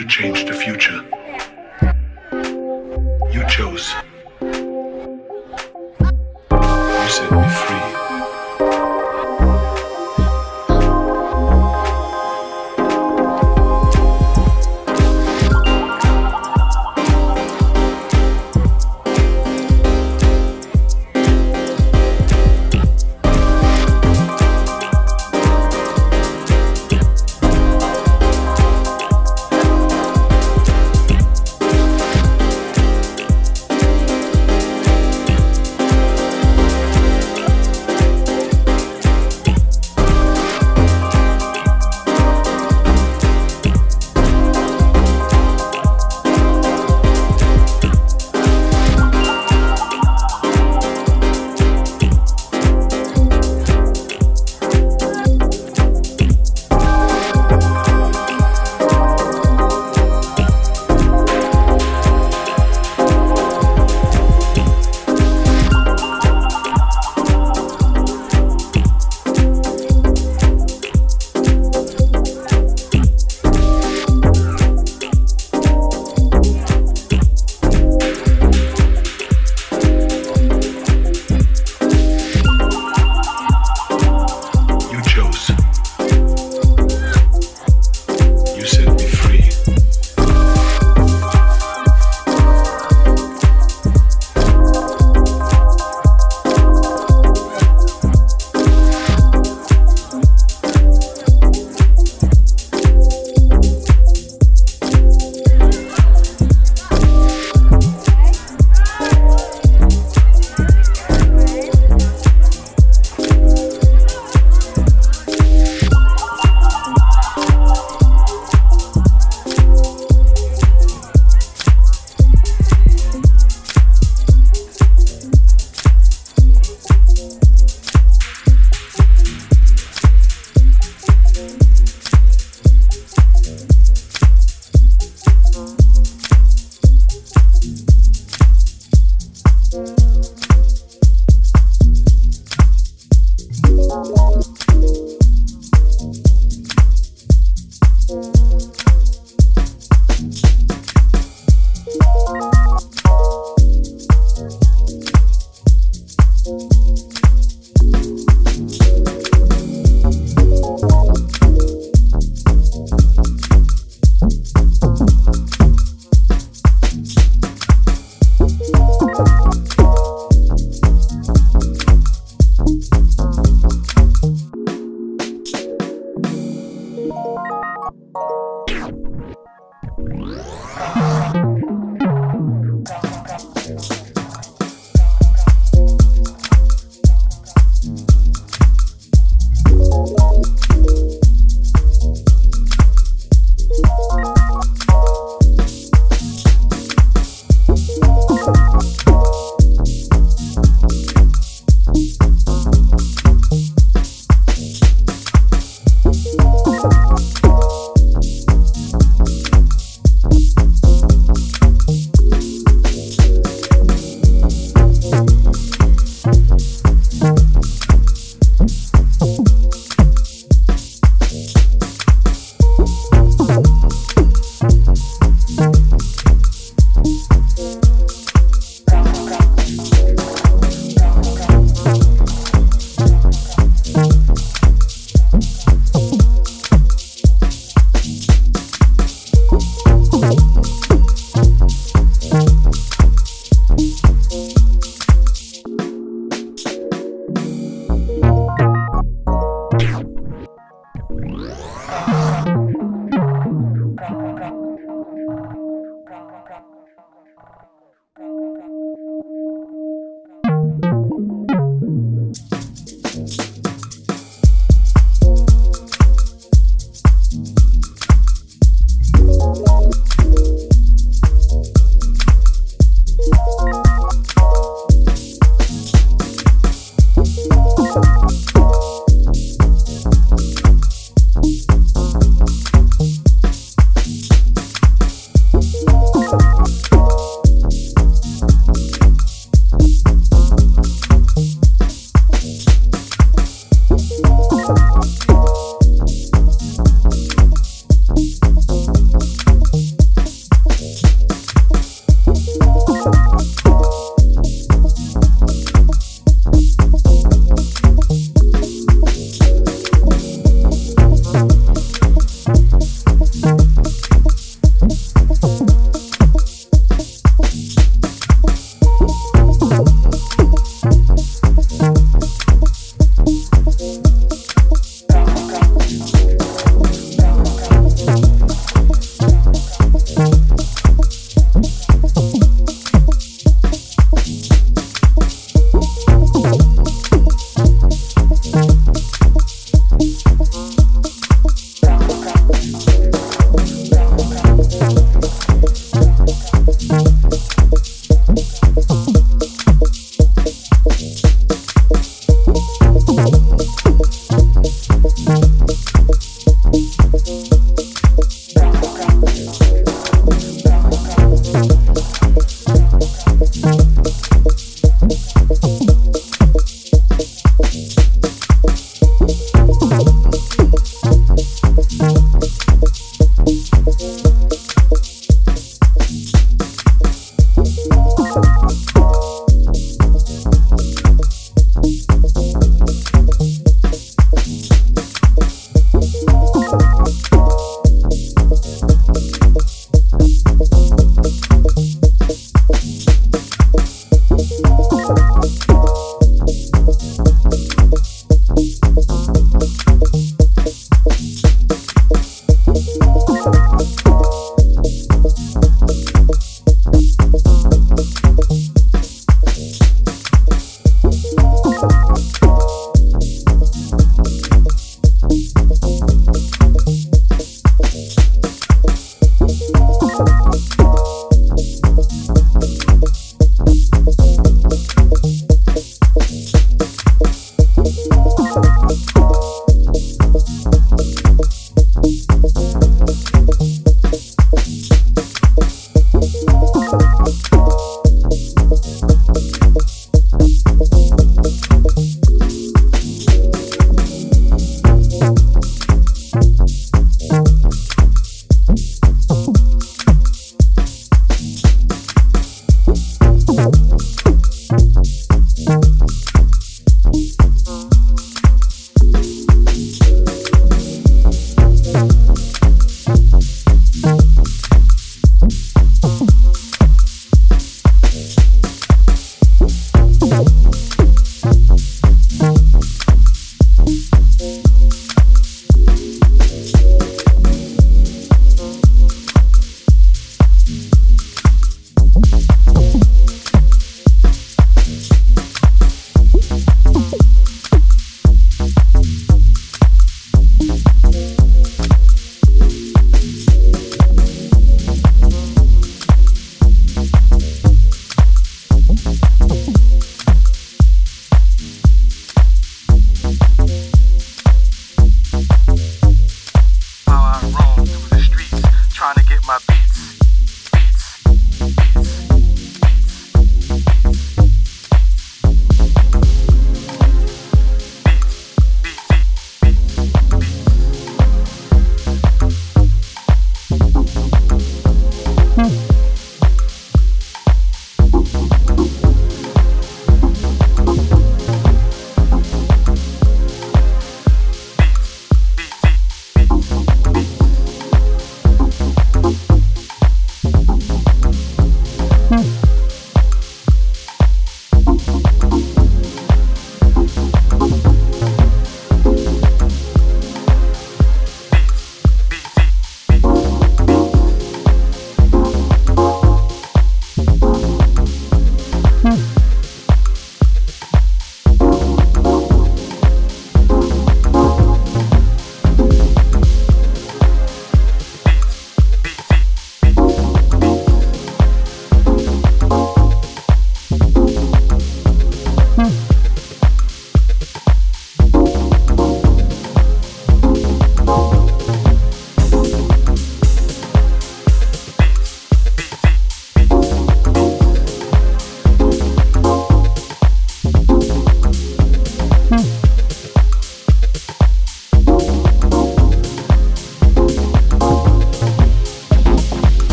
to change